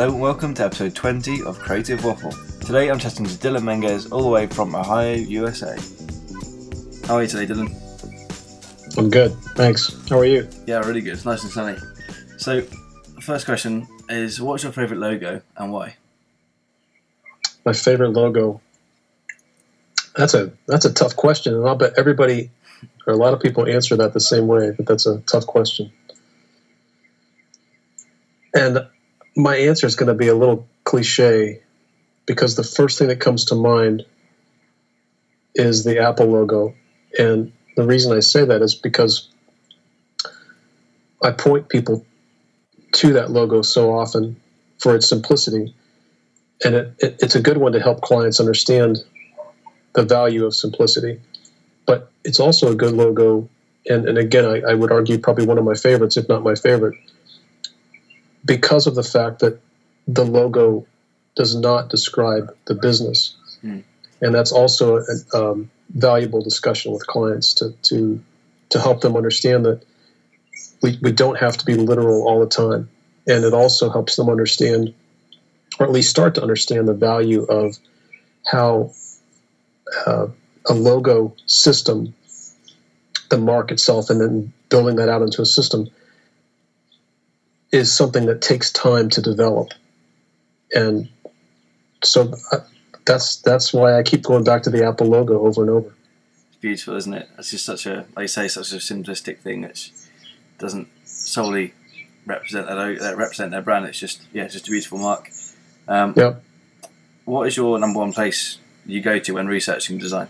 Hello and welcome to episode 20 of Creative Waffle. Today I'm chatting to Dylan Menges all the way from Ohio, USA. How are you today, Dylan? I'm good, thanks. How are you? Yeah, really good. It's nice and sunny. So, first question is what's your favourite logo and why? My favorite logo. That's a that's a tough question, and I'll bet everybody or a lot of people answer that the same way, but that's a tough question. And my answer is going to be a little cliche because the first thing that comes to mind is the Apple logo. And the reason I say that is because I point people to that logo so often for its simplicity. And it, it, it's a good one to help clients understand the value of simplicity. But it's also a good logo. And, and again, I, I would argue probably one of my favorites, if not my favorite, because of the fact that the logo does not describe the business. Hmm. And that's also a um, valuable discussion with clients to, to, to help them understand that we, we don't have to be literal all the time. And it also helps them understand, or at least start to understand, the value of how uh, a logo system, the mark itself, and then building that out into a system is something that takes time to develop. And so uh, that's that's why I keep going back to the Apple logo over and over. It's beautiful, isn't it? It's just such a, like you say, such a simplistic thing which doesn't solely represent their represent their brand. It's just yeah, it's just a beautiful mark. Um, yep. What is your number one place you go to when researching design?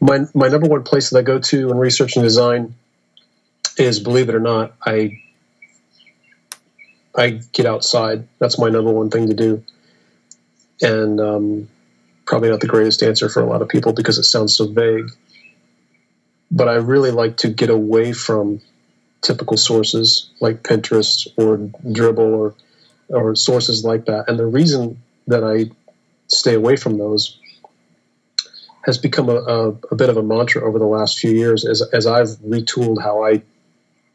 My my number one place that I go to when researching design is, believe it or not, I I get outside. That's my number one thing to do, and um, probably not the greatest answer for a lot of people because it sounds so vague. But I really like to get away from typical sources like Pinterest or Dribbble or or sources like that. And the reason that I stay away from those has become a, a, a, bit of a mantra over the last few years as, as I've retooled how I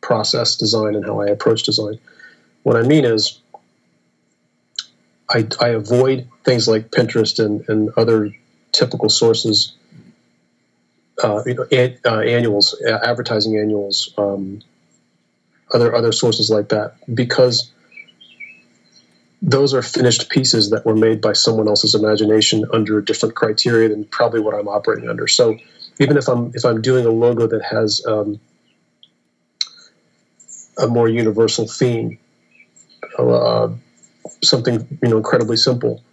process design and how I approach design. What I mean is, I, I avoid things like Pinterest and, and other typical sources, uh, you know, an, uh, annuals, advertising annuals, um, other other sources like that, because those are finished pieces that were made by someone else's imagination under a different criteria than probably what I'm operating under. So even if I'm if I'm doing a logo that has um, a more universal theme, uh, something you know incredibly simple,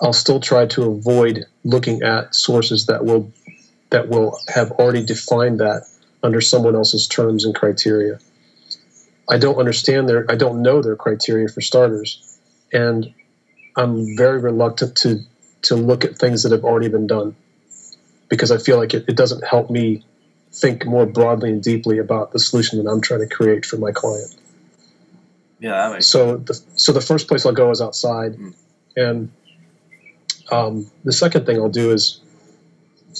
I'll still try to avoid looking at sources that will that will have already defined that under someone else's terms and criteria. I don't understand their I don't know their criteria for starters, and I'm very reluctant to to look at things that have already been done because I feel like it, it doesn't help me think more broadly and deeply about the solution that I'm trying to create for my client. Yeah, so the so the first place I'll go is outside, mm. and um, the second thing I'll do is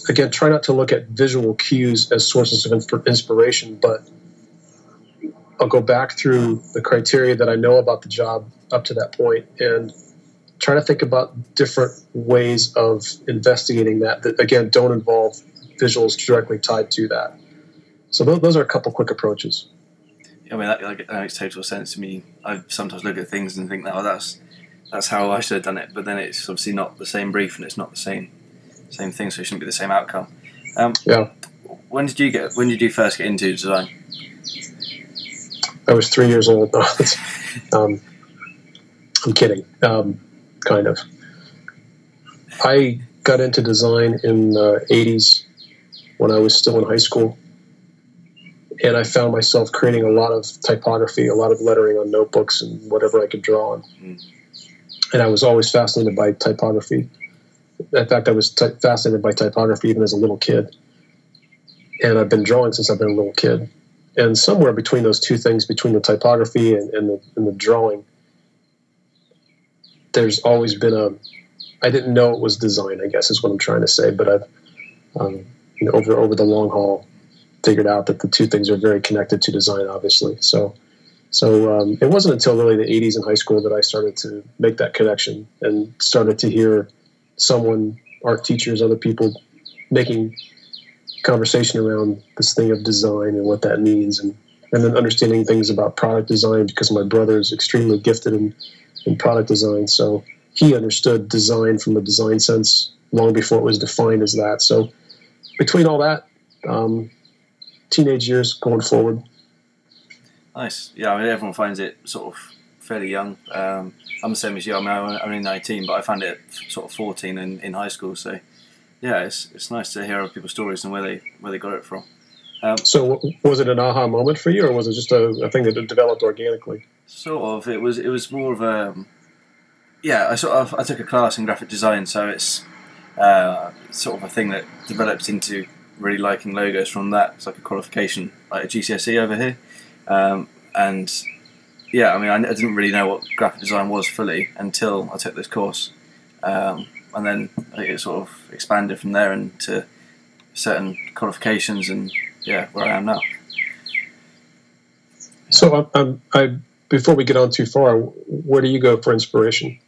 again try not to look at visual cues as sources of inspiration, but I'll go back through the criteria that I know about the job up to that point and try to think about different ways of investigating that that again don't involve visuals directly tied to that. So those are a couple quick approaches. Yeah, I mean, that, that makes total sense to me. I sometimes look at things and think, "Oh, that's that's how I should have done it," but then it's obviously not the same brief and it's not the same same thing, so it shouldn't be the same outcome. Um, yeah. When did you get? When did you first get into design? I was three years old. um, I'm kidding. Um, kind of. I got into design in the 80s when I was still in high school. And I found myself creating a lot of typography, a lot of lettering on notebooks and whatever I could draw on. Mm. And I was always fascinated by typography. In fact, I was ty- fascinated by typography even as a little kid. And I've been drawing since I've been a little kid. And somewhere between those two things, between the typography and, and, the, and the drawing, there's always been a. I didn't know it was design. I guess is what I'm trying to say. But I've um, you know, over over the long haul, figured out that the two things are very connected to design, obviously. So So um, it wasn't until really the 80s in high school that I started to make that connection and started to hear someone, art teachers, other people making conversation around this thing of design and what that means and and then understanding things about product design because my brother is extremely gifted in, in product design so he understood design from a design sense long before it was defined as that so between all that um, teenage years going forward Nice. Yeah, I mean, everyone finds it sort of fairly young. Um, I'm the same as you. I mean, I'm only 19, but I found it sort of 14 in, in high school. So, yeah, it's, it's nice to hear other people's stories and where they where they got it from. Um, so, was it an aha moment for you, or was it just a, a thing that developed organically? Sort of. It was. It was more of a. Yeah, I sort of. I took a class in graphic design, so it's uh, sort of a thing that developed into really liking logos from that. It's like a qualification, like a GCSE over here. Um, and yeah, I mean, I, I, didn't really know what graphic design was fully until I took this course, um, and then it sort of expanded from there into certain qualifications, and yeah, where I am now. So, um, I, before we get on too far, where do you go for inspiration?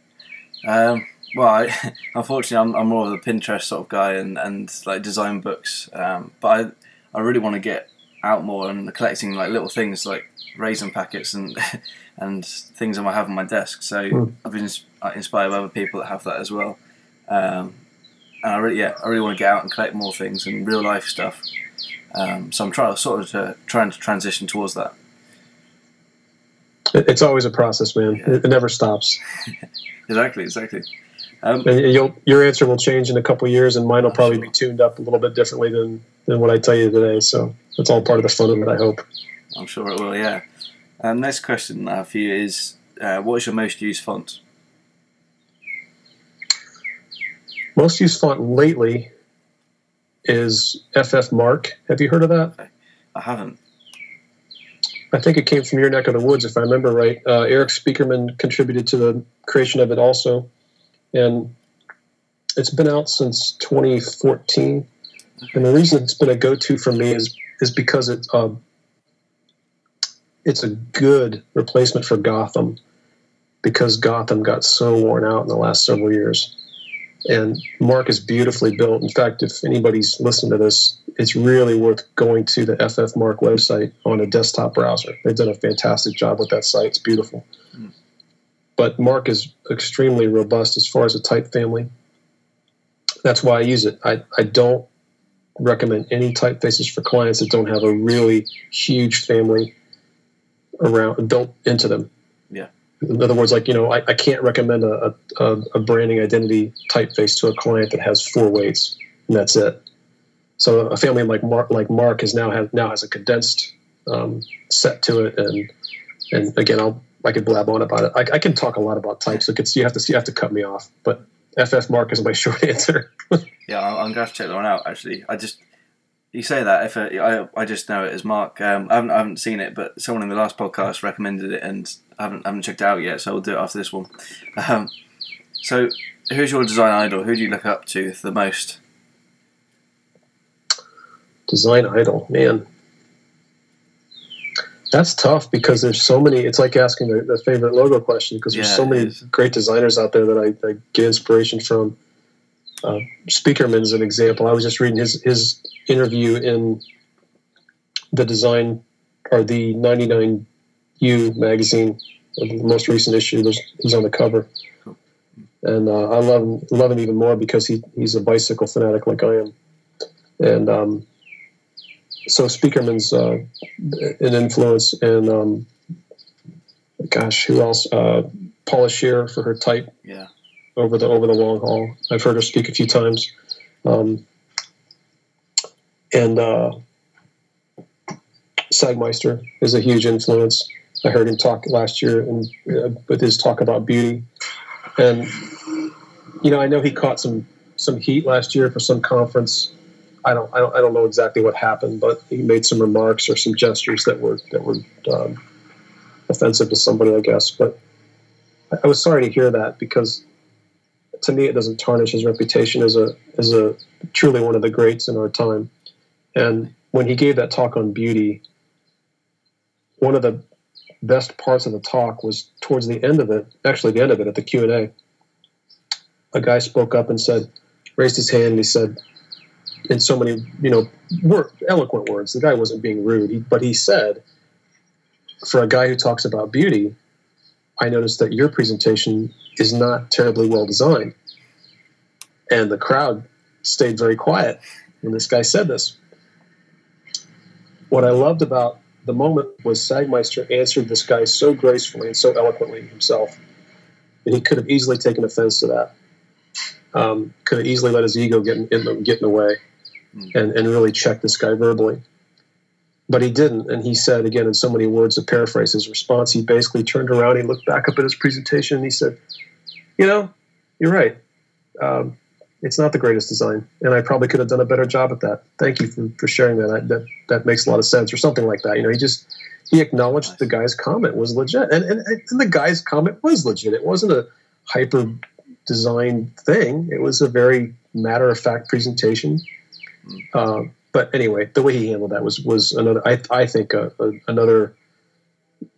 Um, well, I, unfortunately, I'm, I'm, more of a Pinterest sort of guy and, and like design books. Um, but I, I really want to get out more and collecting like little things like raisin packets and and things I might have on my desk. So mm. I've been uh, inspired by other people that have that as well. Um, and I really, yeah, I really want to get out and collect more things and real life stuff. Um, so I'm trying sort of to, trying to transition towards that. It's always a process, man. Yeah. It, never stops. exactly, exactly. Um, and your answer will change in a couple years, and mine will probably be tuned up a little bit differently than, than what I tell you today. So that's all part of the fun of it, I hope. I'm sure it will, yeah. Um, next question I have for you is uh, what is your most used font? Most used font lately is FF Mark. Have you heard of that? I haven't. I think it came from your neck of the woods, if I remember right. Uh, Erik Spiekermann contributed to the creation of it also. And it's been out since 2014. And the reason it's been a go to for me is is because it's um, it's a good replacement for Gotham because Gotham got so worn out in the last several years. And Mark is beautifully built. In fact, if anybody's listening to this, it's really worth going to the FF Mark website on a desktop browser. They've done a fantastic job with that site. It's beautiful. Mm. But Mark is extremely robust as far as a type family. That's why I use it. I, I don't recommend any typefaces for clients that don't have a really huge family around built into them. Yeah. In other words, like you know, I, I can't recommend a, a, a branding identity typeface to a client that has four weights, and that's it. So a family like Mark, like Mark, has now has now has a condensed um, set to it, and and again, I'll I could blab on about it. I, I can talk a lot about types. So you have to you have to cut me off, but FF Mark is my short answer. yeah, I'm gonna have to check that one out. Actually, I just you say that if I I just know it as Mark. Um, I haven't I haven't seen it, but someone in the last podcast recommended it, and I haven't I haven't checked it out yet. So I'll do it after this one. Um, so who's your design idol? Who do you look up to the most? Design idol, man. That's tough because there's so many. It's like asking the, the favorite logo question because there's yeah, so many great designers out there that I, I get inspiration from. Uh, Spiekermann's an example. I was just reading his his interview in the design or the 99U magazine, the most recent issue. There's, he's on the cover, and uh, I love him love him even more because he he's a bicycle fanatic like I am, and um, so Spiekermann's uh, an influence, and um, gosh, who else? Uh, Paula Scher for her type. Yeah. Over the over the long haul, I've heard her speak a few times, um, and uh, Sagmeister is a huge influence. I heard him talk last year and uh, with his talk about beauty, and you know I know he caught some some heat last year for some conference I don't, I don't, I don't know exactly what happened, but he made some remarks or some gestures that were that were um, offensive to somebody, I guess. But I was sorry to hear that because to me it doesn't tarnish his reputation as a as a truly one of the greats in our time. And when he gave that talk on beauty, one of the best parts of the talk was towards the end of it. Actually, the end of it at the Q and A, a guy spoke up and said, raised his hand. And he said, in so many, you know, word, eloquent words. The guy wasn't being rude, he, but he said, for a guy who talks about beauty, I noticed that your presentation is not terribly well designed. And the crowd stayed very quiet when this guy said this. What I loved about the moment was Sagmeister answered this guy so gracefully and so eloquently himself that he could have easily taken offense to that. Um, could have easily let his ego get in, get in the way mm. and, and really check this guy verbally. But he didn't. And he said, again, in so many words to paraphrase his response, he basically turned around, he looked back up at his presentation, and he said, You know, you're right. Um, it's not the greatest design, and I probably could have done a better job at that. Thank you for, for sharing that. I, that that makes a lot of sense, or something like that. You know, he just he acknowledged the guy's comment was legit, and, and and the guy's comment was legit. It wasn't a hyper design thing. It was a very matter of fact presentation. Uh, but anyway, the way he handled that was was another. I I think uh, another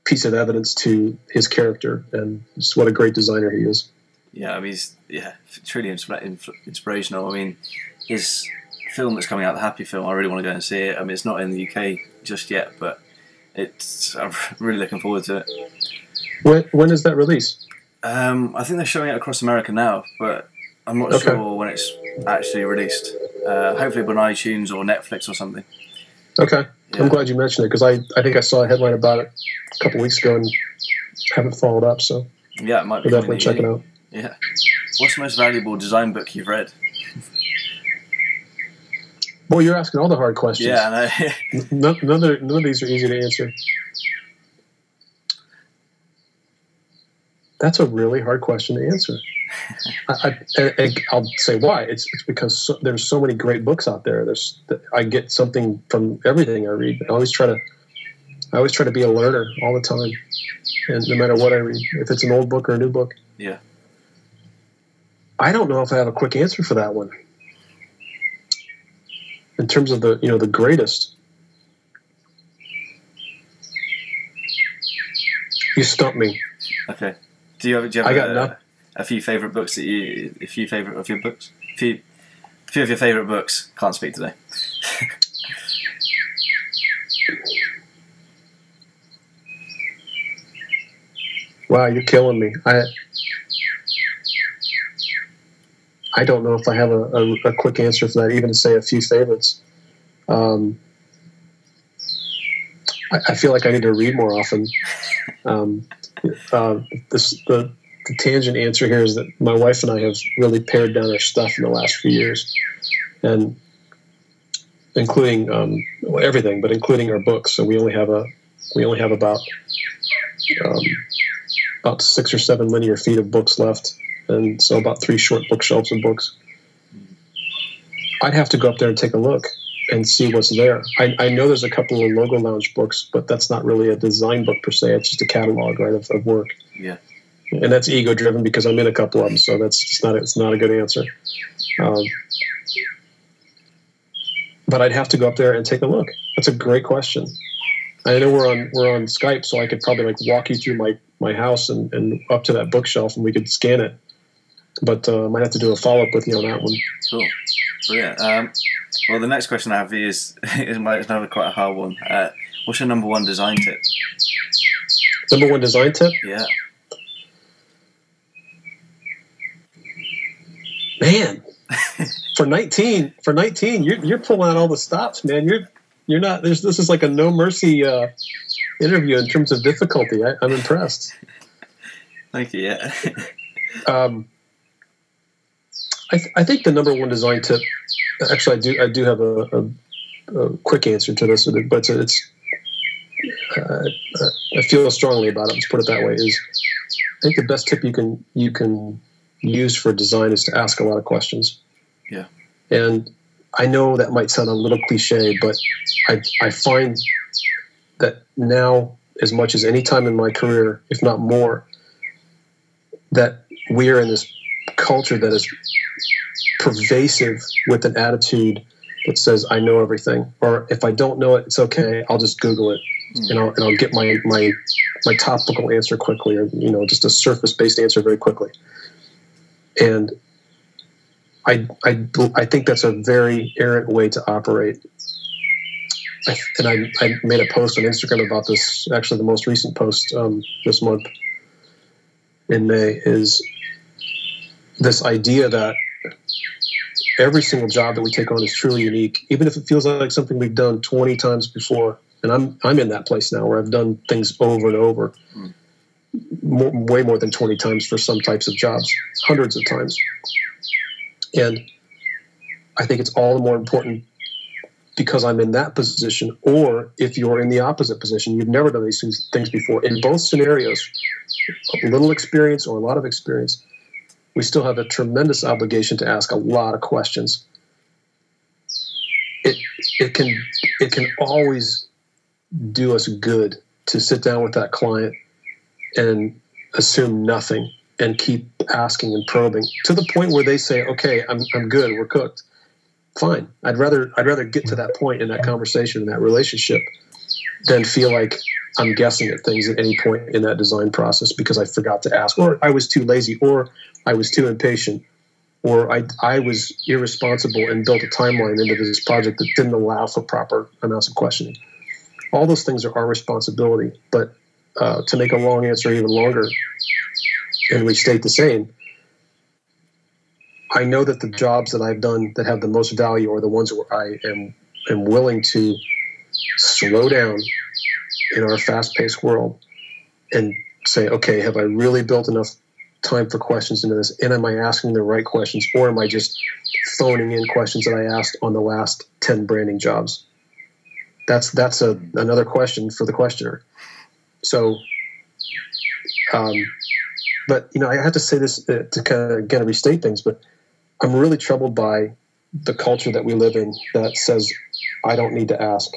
piece of evidence to his character and just what a great designer he is. Yeah, I mean, he's yeah, truly inspirational. I mean, his film that's coming out, the Happy film, I really want to go and see it. I mean, it's not in the UK just yet, but it's I'm really looking forward to it. When when is that release? Um, I think they're showing it across America now, but I'm not okay. sure when it's actually released. Uh, hopefully on iTunes or Netflix or something. Okay, yeah. I'm glad you mentioned it because I, I think I saw a headline about it a couple weeks ago and haven't followed up. So yeah, it might be definitely check it out. Yeah. What's the most valuable design book you've read? Boy, you're asking all the hard questions. Yeah, none, none, of, none of these are easy to answer. That's a really hard question to answer. I, will say why. It's, it's because so, there's so many great books out there. There's I get something from everything I read. I always try to I always try to be a learner all the time, and no matter what I read, if it's an old book or a new book. Yeah. I don't know if I have a quick answer for that one. In terms of the you know the greatest, you stump me. Okay. Do you have, do you have I got a, a few favorite books that you a few favorite of your books? A few, a few of your favorite books. Can't speak today. wow, you're killing me. I I don't know if I have a, a, a, quick answer for that, even to say a few favorites. Um, I, I, feel like I need to read more often. Um, uh, this, the, the tangent answer here is that my wife and I have really pared down our stuff in the last few years, and including um, well, everything, but including our books. So we only have a we only have about um, about six or seven linear feet of books left and so about three short bookshelves of books. I'd have to go up there and take a look and see what's there. I, I, know there's a couple of Logo Lounge books, but that's not really a design book per se. It's just a catalog, right, of, of work. Yeah. And that's ego driven because I'm in a couple of them, so that's just not it's not a good answer. Um, but I'd have to go up there and take a look. That's a great question. I know we're on we're on Skype, so I could probably like walk you through my my house and, and up to that bookshelf, and we could scan it but uh, I might have to do a follow up with you on that one. Cool. Brilliant. Um, well, the next question I have is is another quite a hard one. Uh, what's your number one design tip? Number one design tip? Yeah. Man, for nineteen, for nineteen, you're you're pulling out all the stops, man. You're you're not. There's this is like a no mercy uh, interview in terms of difficulty. I, am I'm impressed. Thank you. Yeah. um, I, th- I think the number one design tip. Actually, I do I do have a, a, a quick answer to this, but it's uh, I feel strongly about it. Let's put it that way. Is I think the best tip you can you can use for design is to ask a lot of questions. Yeah. And I know that might sound a little cliche, but I I find that now as much as any time in my career, if not more, that we are in this culture that is pervasive with an attitude that says I know everything, or if I don't know it, it's okay. I'll just Google it, mm. and I'll and I'll get my my my topical answer quickly, or you know, just a surface based answer very quickly. And I, I, I think that's a very errant way to operate. I, and I, I made a post on Instagram about this. Actually, the most recent post um, this month in May is this idea that every single job that we take on is truly unique, even if it feels like something we've done 20 times before. And I'm I'm in that place now where I've done things over and over, mm. More, way more than 20 times for some types of jobs, hundreds of times. And I think it's all the more important because I'm in that position, or if you're in the opposite position, you've never done these things before. In both scenarios, a little experience or a lot of experience, we still have a tremendous obligation to ask a lot of questions. It it can it can always do us good to sit down with that client and assume nothing and keep asking and probing to the point where they say, "Okay, I'm I'm good. We're cooked." Fine. I'd rather I'd rather get to that point in that conversation in that relationship than feel like I'm guessing at things at any point in that design process because I forgot to ask, or I was too lazy, or I was too impatient, or I I was irresponsible and built a timeline into this project that didn't allow for proper amounts of questioning. All those things are our responsibility, but uh, to make a long answer even longer, and we state the same. I know that the jobs that I've done that have the most value are the ones where I am am willing to slow down in our fast-paced world and say, okay, have I really built enough time for questions into this? And am I asking the right questions, or am I just phoning in questions that I asked on the last ten branding jobs? That's that's a another question for the questioner. So, um, but you know, I have to say this uh, to kind of again restate things, but I'm really troubled by the culture that we live in that says I don't need to ask.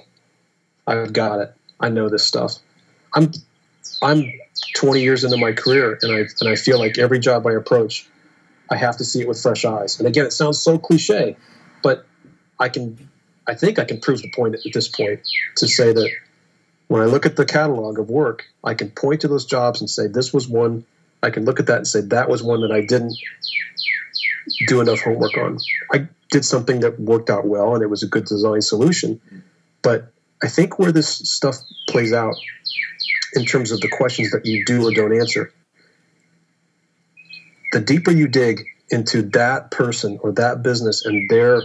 I've got it. I know this stuff. I'm I'm 20 years into my career, and I and I feel like every job I approach, I have to see it with fresh eyes. And again, it sounds so cliche, but I can I think I can prove the point at this point to say that when I look at the catalog of work, I can point to those jobs and say this was one. I can look at that and say that was one that I didn't do enough homework on. I did something that worked out well and it was a good design solution, but I think where this stuff plays out in terms of the questions that you do or don't answer, the deeper you dig into that person or that business and their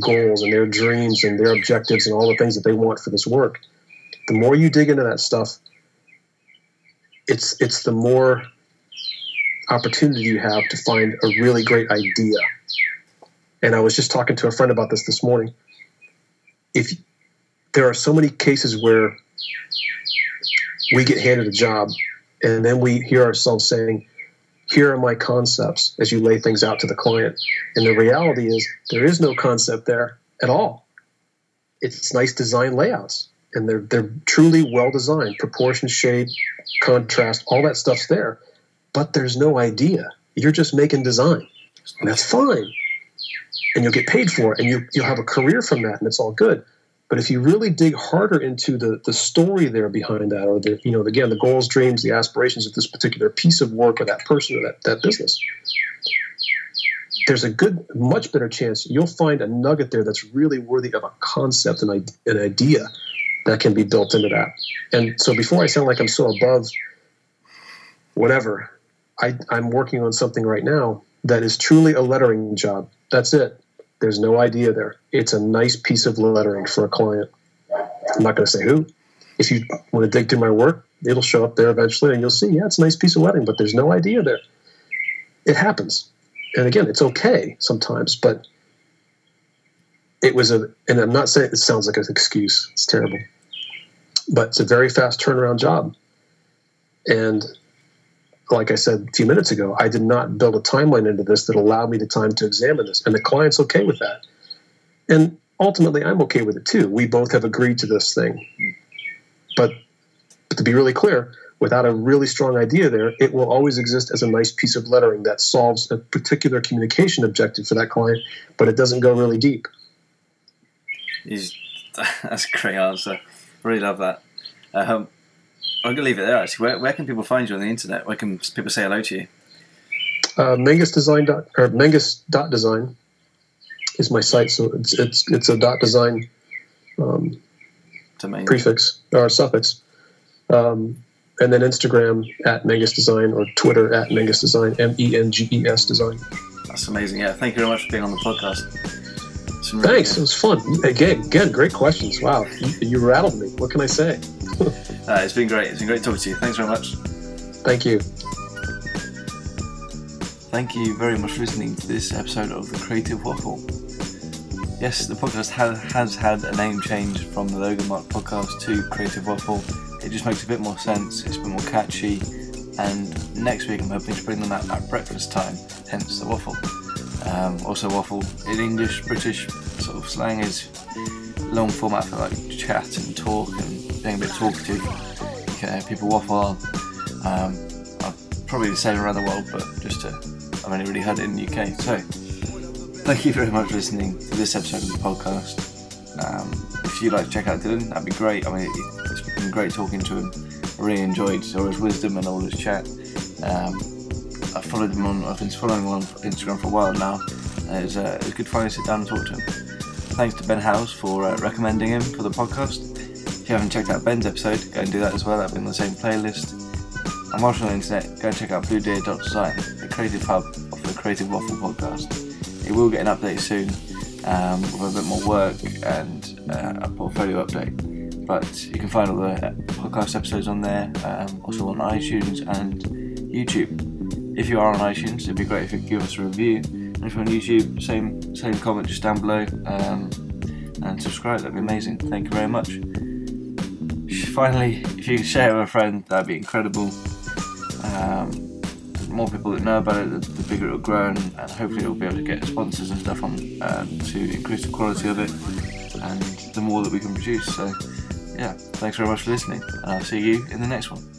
goals and their dreams and their objectives and all the things that they want for this work, the more you dig into that stuff, it's it's the more opportunity you have to find a really great idea. And I was just talking to a friend about this this morning. If there are so many cases where we get handed a job and then we hear ourselves saying, Here are my concepts as you lay things out to the client. And the reality is, there is no concept there at all. It's nice design layouts, and they're, they're truly well designed proportion, shape, contrast, all that stuff's there. But there's no idea. You're just making design, and that's fine. And you'll get paid for it, and you, you'll have a career from that, and it's all good. But if you really dig harder into the, the story there behind that, or the you know again the goals, dreams, the aspirations of this particular piece of work or that person or that, that business, there's a good, much better chance you'll find a nugget there that's really worthy of a concept and an idea that can be built into that. And so before I sound like I'm so above whatever, I, I'm working on something right now that is truly a lettering job. That's it. There's no idea there. It's a nice piece of lettering for a client. I'm not going to say who. If you want to dig through my work, it'll show up there eventually, and you'll see, yeah, it's a nice piece of lettering, but there's no idea there. It happens, and again, it's okay sometimes, but it was a. And I'm not saying it sounds like an excuse. It's terrible, but it's a very fast turnaround job, and like I said a few minutes ago, I did not build a timeline into this that allowed me the time to examine this. And the client's okay with that. And ultimately, I'm okay with it too. We both have agreed to this thing. But, but to be really clear, without a really strong idea there, it will always exist as a nice piece of lettering that solves a particular communication objective for that client, but it doesn't go really deep. He's, that's a great answer. Really love that. Um, I'm gonna leave it there. Actually, where, where can people find you on the internet? Where can people say hello to you? Uh, Menges Design dot, or Menges dot design is my site. So it's it's it's a dot design um, prefix or suffix. Um, and then Instagram at Menges Design or Twitter at Menges Design, M E N G E S Design. That's amazing. Yeah, thank you very much for being on the podcast. Really Thanks, it was fun. Again, again, great questions. Wow, you, you rattled me. What can I say? Uh, it's been great. It's been great talking to you. Thanks very much. Thank you. Thank you very much for listening to this episode of the Creative Waffle. Yes, the podcast ha- has had a name change from the Logan Mark podcast to Creative Waffle. It just makes a bit more sense, it's a bit more catchy, and next week I'm hoping to bring them out at breakfast time, hence the waffle. Um, also, waffle in English, British of slang is long format for like chat and talk and being a bit talkative. Can, people waffle on. Um, probably the same around the world, but just to, I've only really heard it in the UK. So, thank you very much for listening to this episode of the podcast. Um, if you'd like to check out Dylan, that'd be great. I mean, it, it's been great talking to him. I really enjoyed all his wisdom and all his chat. Um, I followed him on. I've been following him on Instagram for a while now. And it was, uh, it good finally to sit down and talk to him. Thanks to Ben House for uh, recommending him for the podcast. If you haven't checked out Ben's episode, go and do that as well. That'll be in the same playlist. And whilst on the internet, go and check out bluedeer.design, the creative hub of the Creative Waffle podcast. It will get an update soon um, with a bit more work and uh, a portfolio update. But you can find all the uh, podcast episodes on there, um, also on iTunes and YouTube. If you are on iTunes, it'd be great if you could give us a review. If you're on YouTube, same same comment just down below um, and subscribe. That'd be amazing. Thank you very much. Finally, if you could share it with a friend, that'd be incredible. Um, the more people that know about it, the, the bigger it'll grow, and, and hopefully it'll be able to get sponsors and stuff on um, to increase the quality of it, and the more that we can produce. So, yeah, thanks very much for listening, and I'll see you in the next one.